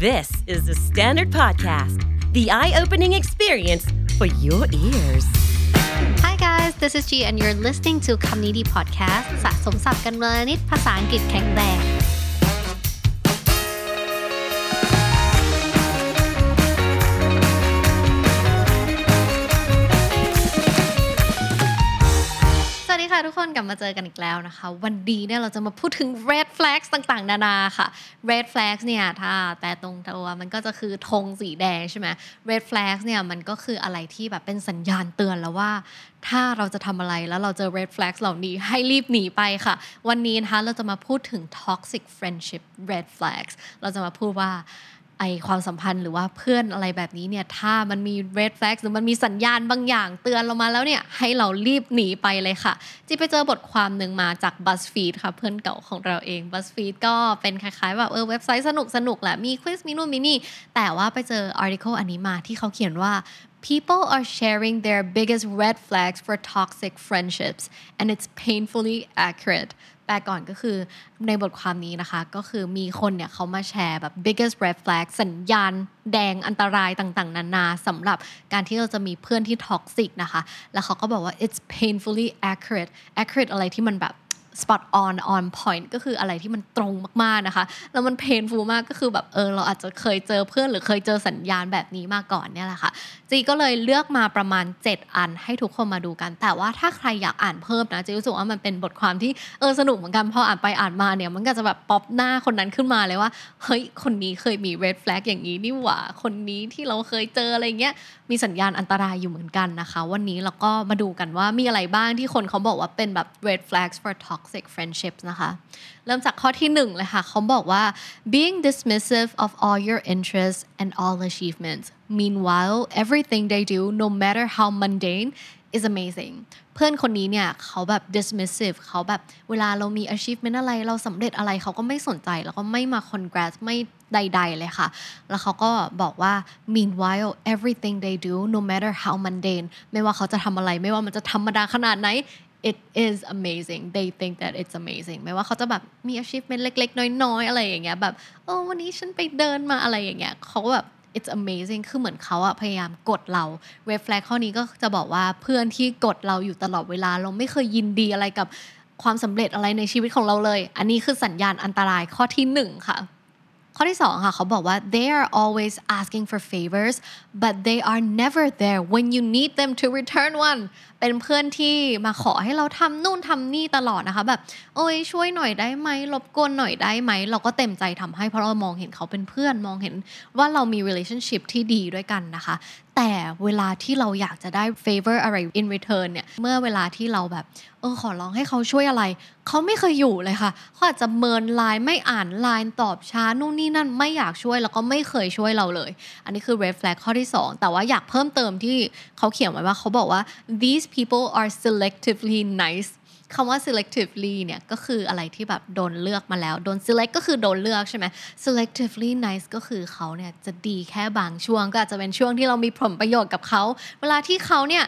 This is the Standard Podcast, the eye opening experience for your ears. Hi guys, this is G and you're listening to คำนี้ดี podcast สะสมศัพท์กันเมื่อนิดภาษาอังกฤษแข็งแรง ทุกคนกลับมาเจอกันอีกแล้วนะคะ วันนี้เนี่ยเราจะมาพูดถึง red flags ต่างๆ นานาค่ะ red flags เนี่ยถ้าแต่ตรงตัวมันก็จะคือธงสีแดงใช่ไหม red flags เนี่ยมันก็คืออะไรที่แบบเป็นสัญญาณเตือนแล้วว่า ถ้าเราจะทำอะไรแล้วเราเจอ red flags เหล่านี้ให้รีบหนีไปค่ะ วันนี้นะคะเราจะมาพูดถึง toxic friendship red flags เราจะมาพูดว่า ไอความสัมพันธ์หรือว่าเพื่อนอะไรแบบนี้เนี่ยถ้ามันมี red flags หรือมันมีสัญญาณบางอย่างเตือนเรามาแล้วเนี่ยให้เรารีบหนีไปเลยค่ะจีไปเจอบทความหนึ่งมาจาก BuzzFeed ค่ะเพื่อนเก่าของเราเอง BuzzFeed ก็เป็นคล้ายๆแบบเออเว็บไซต์สนุกสนุกแหละมี quiz มีนู่นมีนี่แต่ว่าไปเจอ article อันนี้มาที่เขาเขียนว่า People are sharing their biggest red flags for toxic friendships and it's painfully accurate แปลก่อนก็คือในบทความนี้นะคะ ก็คือมีคนเนี่ยเขามาแชร์แบบ biggest red flag สัญญาณแดงอันตรายต่างๆ นานาสำหรับการที่เราจะมีเพื่อนที่ toxic นะคะ แล้วเขาก็บอกว่า it's painfully accurate accurate อะไรที่มันแบบ spot on on point ก็คืออะไรที่มันตรงมากๆนะคะ แล้วมัน painful มากก็คือแบบเออเราอาจจะเคยเจอเพื่อนหรือเคยเจอสัญญาณแบบนี้มาก่อนเนี่ยแหละค่ะ จีก็เลยเลือกมาประมาณ 7 อันให้ทุกคนมาดูกัน แต่ว่าถ้าใครอยากอ่านเพิ่มนะจีรู้สึกว่ามันเป็นบทความที่เออสนุกเหมือนกันพออ่านไปอ่านมาเนี่ยมันก็จะแบบป๊อปหน้าคนนั้นขึ้นมาเลยว่าเฮ้ยคนนี้เคยมี red flag อย่างนี้นี่หว่าคนนี้ที่เราเคยเจออะไรเงี้ยมีสัญญาณอันตรายอยู่เหมือนกันนะคะ วันนี้เราก็มาดูกันว่ามีอะไรบ้างที่คนเขาบอกว่าเป็นแบบ red flags for toxic friendships นะคะ เริ่มจากข้อที่หนึ่งเลยค่ะเขาบอกว่า being dismissive of all your interests and all achievements meanwhile everything they do no matter how mundane is amazing เพื่อนคนนี้เนี่ยเขาแบบ dismissive เขาแบบเวลาเรามี achievement อะไรเราสำเร็จอะไรเขาก็ไม่สนใจ แล้วก็ไม่มา congrats ไม่ใดๆเลยค่ะ แล้วเขาก็บอกว่า meanwhile everything they do no matter how mundane ไม่ว่าเขาจะทำอะไรไม่ว่ามันจะธรรมดาขนาดไหน it is amazing they think that it's amazing ไม่ว่าเขาจะแบบมี achievement เล็ก ๆ น้อยๆอะไรอย่างเงี้ยแบบเออวันนี้ฉันไปเดินมาอะไรอย่างเงี้ยเขาก็แบบ it's amazing คือเหมือนเขาอะพยายามกดเราเวฟแฟลกข้อนี้ก็จะบอกว่าเพื่อนที่กดเราอยู่ตลอดเวลา เราไม่เคยยินดีอะไรกับความสำเร็จอะไรในชีวิตของเราเลย อันนี้คือสัญญาณอันตรายข้อที่หนึ่งค่ะ ข้อที่สองค่ะเขาบอกว่า they are always asking for favors but they are never there when you need them to return one เป็นเพื่อนที่มาขอให้เราทำนู่นทำนี่ตลอดนะคะแบบโอ้ยช่วยหน่อยได้ไหมรบกวนหน่อยได้ไหม เราก็เต็มใจทำให้เพราะเรามองเห็นเขาเป็นเพื่อนมองเห็นว่าเรามี relationship ที่ดีด้วยกันนะคะ แต่เวลาที่เราอยากจะได้ favor อะไร in return เนี่ย เมื่อเวลาที่เราแบบ เออ ขอร้องให้เขาช่วยอะไร เขาไม่เคยอยู่เลยค่ะ เขาอาจจะเมินไลน์ไม่อ่านไลน์ตอบช้านู่นนี่นั่นไม่อยากช่วยแล้วก็ไม่เคยช่วยเราเลย อันนี้คือ red flag ข้อที่ 2 แต่ว่าอยากเพิ่มเติมที่เขาเขียนไว้ว่าเขาบอกว่า these people are selectively nice คำว่า selectively เนี่ยก็คืออะไรที่แบบโดนเลือกมาแล้ว โดน select ก็คือโดนเลือกใช่ไหม selectively nice ก็คือเขาเนี่ยจะดีแค่บางช่วงก็อาจจะเป็นช่วงที่เรามีผลประโยชน์กับเขา เวลาที่เขาเนี่ย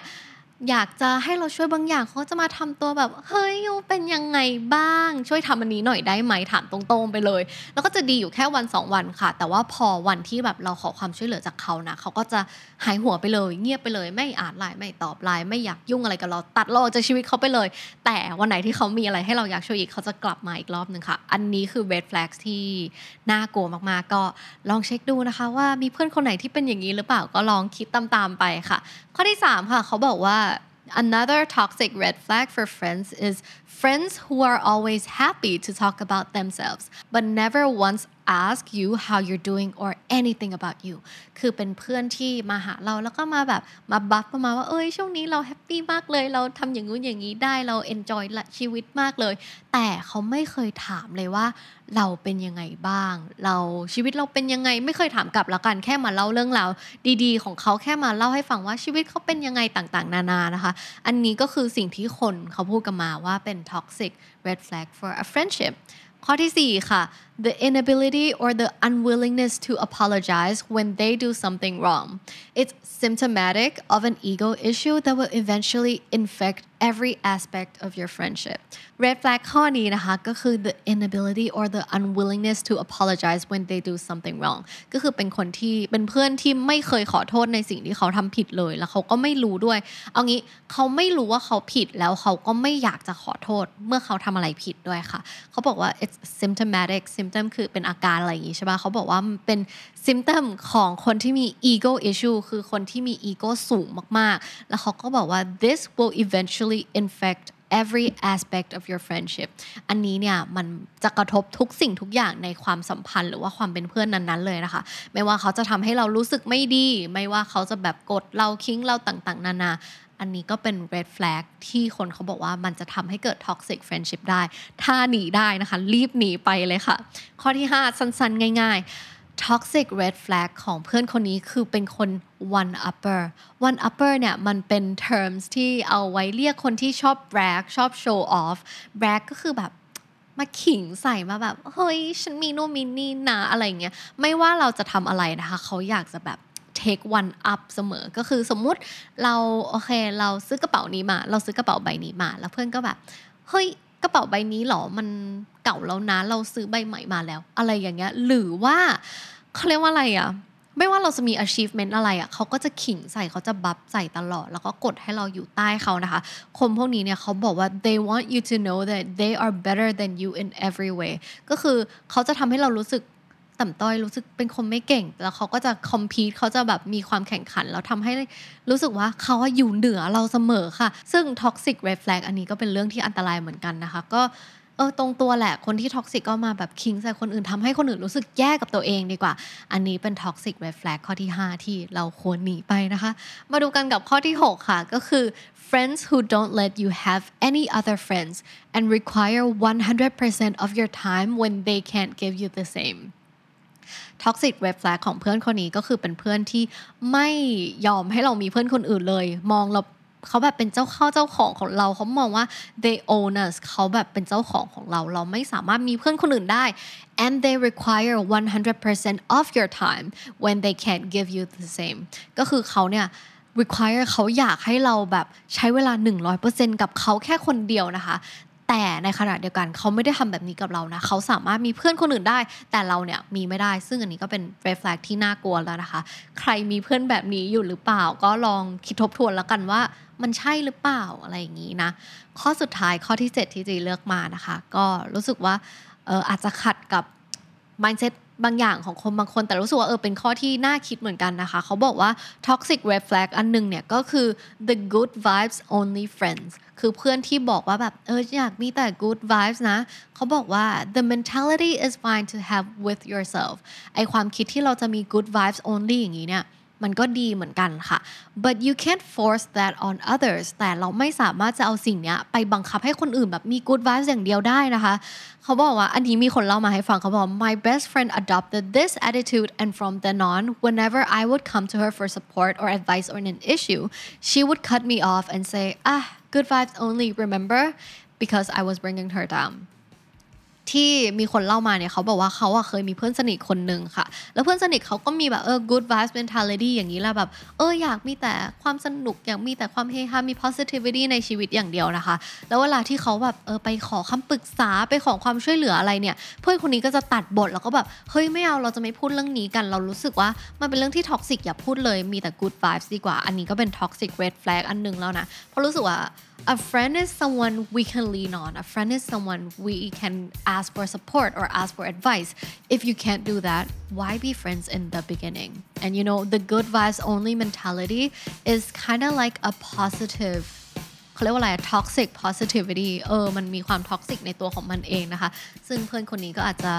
อยากจะให้เราช่วยบางอย่างเขาจะมาทำตัวแบบ เฮ้ยยูเป็นยังไงบ้าง ช่วยทำอันนี้หน่อยได้ไหมถามตรงๆไปเลย แล้วก็จะดีอยู่แค่วันสองวันค่ะ แต่ว่าพอวันที่แบบเราขอความช่วยเหลือจากเขานะเขาก็จะหายหัวไปเลย เงียบไปเลย ไม่อ่านไลน์ไม่ตอบไลน์ไม่อยากยุ่งอะไรกับเราตัดเราออกจากชีวิตเขาไปเลย แต่วันไหนที่เขามีอะไรให้เราอยากช่วยอีกเขาจะกลับมาอีกรอบหนึ่งค่ะ อันนี้คือ red flags ที่น่ากลัวมากๆ ก็ลองเช็คดูนะคะ ว่ามีเพื่อนคนไหนที่เป็นอย่างนี้หรือเปล่าก็ลองคิดตามๆไปค่ะ ข้อที่สามค่ะเขาบอกว่า Another toxic red flag for friends is friends who are always happy to talk about themselves but never once ask you how you're doing or anything about you คือเป็นเพื่อนที่มาหาเราแล้วก็มาแบบมาบัฟประมาณว่าเอ้ยช่วงนี้เราแฮปปี้มากเลย เราทำอย่างงู้นอย่างนี้ได้เราเอนจอยชีวิตมากเลย แต่เขาไม่เคยถามเลยว่า เราเป็นยังไงบ้าง เราชีวิตเราเป็นยังไงไม่เคยถามกลับละกันแค่มาเล่าเรื่องราวดีๆ ของเขาแค่มาเล่าให้ฟังว่าชีวิตเขาเป็นยังไงต่างๆ นานานะคะ อันนี้ก็คือสิ่งที่คนเขาพูดกันมาว่าเป็น toxic red flag for a friendship ข้อที่ 4 ค่ะ the inability or the unwillingness to apologize when they do something wrong it's symptomatic of an ego issue that will eventually infect every aspect of your friendship red flag ข้อนี้นะคะก็คือ the inability or the unwillingness to apologize when they do something wrong ก็คือเป็นคนที่เป็นเพื่อนที่ไม่เคยขอโทษในสิ่งที่เขาทำผิดเลย แล้วเขาก็ไม่รู้ด้วย เอางี้เขาไม่รู้ว่าเขาผิดแล้วเขาก็ไม่อยากจะขอโทษเมื่อเขาทำอะไรผิดด้วยค่ะ เขาบอกว่า it's symptomatic symptom คือเป็นอาการอะไรอย่างงี้ใช่ป่ะเขาบอกว่ามันเป็น symptom ของคนที่มี ego issue คือคนที่มี ego สูงมากๆ แล้วเขาก็บอกว่า this will eventually infect every aspect of your friendship อันนี้เนี่ยมันจะกระทบทุกสิ่งทุกอย่างในความสัมพันธ์ หรือว่าความเป็นเพื่อนนั้นๆเลยนะคะ ไม่ว่าเขาจะทำให้เรารู้สึกไม่ดี ไม่ว่าเขาจะแบบกดเราคิ้งเราต่างๆ นานาอันนี้ก็เป็น red flag ที่คนเขาบอกว่ามันจะทำให้เกิด toxic friendship ได้ ถ้าหนีได้นะคะ รีบหนีไปเลยค่ะ ข้อที่ 5 สั้นๆ ง่าย ๆ toxic red flag ของเพื่อนคนนี้คือเป็นคน one upper one upper เนี่ยมันเป็น terms ที่เอาไว้เรียกคนที่ชอบ brag ชอบ show off brag ก็คือแบบมาขิงใส่มาแบบ เฮ้ย ฉันมีโน่นมีนี่นะอะไรเงี้ย ไม่ว่าเราจะทำอะไรนะคะ เขาอยากจะแบบ take one up เสมอ ก็คือสมมุติเราโอเค เราซื้อกระเป๋านี้มา เราซื้อกระเป๋าใบนี้มา แล้วเพื่อนก็แบบเฮ้ยกระเป๋าใบนี้หรอมันเก่าแล้วนะเราซื้อใบใหม่มาแล้ว อะไรอย่างเงี้ย หรือว่าเขาเรียกว่าอะไรอะไม่ว่าเราจะมี achievement อะไรอะ่ะเขาก็จะขิงใส่เขาจะบัฟใส่ตลอด แล้วก็กดให้เราอยู่ใต้เขานะคะ คนพวกนี้เนี่ยเขาบอกว่า they want you to know that they are better than you in every way ก็คือเขาจะทำให้เรารู้สึก ต่ำต้อยรู้สึกเป็นคนไม่เก่ง แล้วเขาก็จะ compete เขาจะแบบมีความแข่งขัน แล้วทำให้รู้สึกว่าเขาอยู่เหนือเราเสมอค่ะ ซึ่ง toxic red flag อันนี้ก็เป็นเรื่องที่อันตรายเหมือนกันนะคะ ก็เออตรงตัวแหละคนที่ toxic ก็มาแบบคิงใส่คนอื่นทำให้คนอื่นรู้สึกแย่กับตัวเองดีกว่า อันนี้เป็น toxic red flag ข้อที่ 5 ที่เราควรหนีไปนะคะ มาดูกันกับข้อที่ 6 ค่ะ ก็คือ friends who don't let you have any other friends and require 100% of your time when they can't give you the same toxic red flag ของเพื่อนคนนี้ก็คือเป็นเพื่อนที่ไม่ยอมให้เรามีเพื่อนคนอื่นเลย มองเราเขาแบบเป็นเจ้าเข้าเจ้าของของเราเขามองว่า they own us เขาแบบเป็นเจ้าของของเรา เราไม่สามารถมีเพื่อนคนอื่นได้ and they require 100% of your time when they can't give you the same ก็คือเขาเนี่ย require เขาอยากให้เราแบบใช้เวลา 100%กับเขาแค่คนเดียวนะคะ แต่ในขณะเดียวกันเขาไม่ได้ทำแบบนี้กับเรานะเขาสามารถมีเพื่อนคนอื่นได้ แต่เราเนี่ยมีไม่ได้ ซึ่งอันนี้ก็เป็น red flag ที่น่ากลัวแล้วนะคะ ใครมีเพื่อนแบบนี้อยู่หรือเปล่า ก็ลองคิดทบทวนแล้วกันว่ามันใช่หรือเปล่าอะไรอย่างนี้นะ ข้อสุดท้ายข้อที่ 7 ที่จีเลือกมานะคะ ก็รู้สึกว่าอออาจจะขัดกับ mindset บางอย่างของคนบางคน แต่รู้สึกว่าเออเป็นข้อที่น่าคิดเหมือนกันนะคะ เขาบอกว่า toxic red flag อันหนึ่งเนี่ยก็คือ the good vibes only friends คือเพื่อนที่บอกว่าแบบเอออยากมีแต่ good vibes นะ เขาบอกว่า the mentality is fine to have with yourself ไอความคิดที่เราจะมี good vibes only อย่างนี้เนี่ย มันก็ดีเหมือนกันค่ะ but you can't force that on others แต่เราไม่สามารถจะเอาสิ่งนี้ไปบังคับให้คนอื่นแบบมี good vibes อย่างเดียวได้นะคะ เขาบอกว่าอันนี้มีคนเล่ามาให้ฟังเขาบอก my best friend adopted this attitude and from then on whenever I would come to her for support or advice on an issue she would cut me off and say ah good vibes only remember because I was bringing her down ที่มีคนเล่ามาเนี่ยเขาบอกว่าเขาอะเคยมีเพื่อนสนิทคนหนึ่งค่ะ แล้วเพื่อนสนิทเขาก็มีแบบเออ good vibes mentality อย่างนี้แหละแบบเอออยากมีแต่ความสนุกอยากมีแต่ความเฮฮามี positivity ในชีวิตอย่างเดียวนะคะ แล้วเวลาที่เขาแบบเออไปขอคำปรึกษาไปขอความช่วยเหลืออะไรเนี่ย เพื่อนคนนี้ก็จะตัดบทแล้วก็แบบเฮ้ยไม่เอาเราจะไม่พูดเรื่องนี้กันเรารู้สึกว่ามันเป็นเรื่องที่ toxic อย่าพูดเลยมีแต่ good vibes ดีกว่าอันนี้ก็เป็น toxic red flag อันหนึ่งแล้วนะเพราะรู้สึกว่า a friend is someone we can lean on. A friend is someone we can ask for support or ask for advice. If you can't do that, why be friends in the beginning? And you know, the good vibes only mentality is kind of like a positive เขาเรียกว่าอะไร toxic positivity เออ มันมีความ toxic ในตัวของมันเองนะคะ ซึ่งเพื่อนคนนี้ก็อาจจะ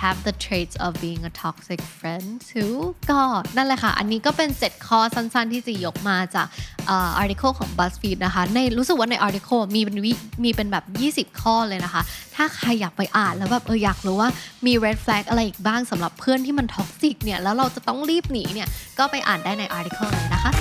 have the traits of being a toxic friend too ก็นั่นแหละค่ะ อันนี้ก็เป็น 7 ข้อสั้นๆ ที่จะยกมาจาก article ของ BuzzFeed นะคะ ในรู้สึกว่าใน article มีเป็นมีเป็นแบบ 20 ข้อเลยนะคะ ถ้าใครอยากไปอ่านแล้วแบบเอออยากรู้ว่ามี red flag อะไรอีกบ้างสำหรับเพื่อนที่มัน toxic เนี่ย แล้วเราจะต้องรีบหนีเนี่ย ก็ไปอ่านได้ใน article เลยนะคะ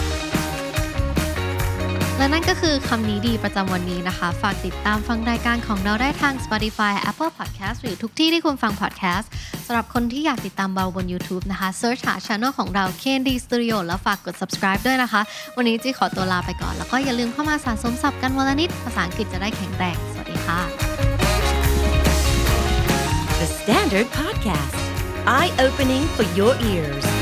และนั่นก็คือคำนี้ดีประจำวันนี้นะคะ ฝากติดตามฟังรายการของเราได้ทาง Spotify Apple Podcast หรือทุกที่ที่คุณฟัง podcast สำหรับคนที่อยากติดตามเราบน YouTube นะคะ search หา channel ของเรา KND Studio แล้วฝากกด subscribe ด้วยนะคะ วันนี้จีขอตัวลาไปก่อน แล้วก็อย่าลืมเข้ามาสะสมศัพท์กันวันละนิด ภาษาอังกฤษจะได้แข็งแรง สวัสดีค่ะ The Standard Podcast, eye opening for your ears.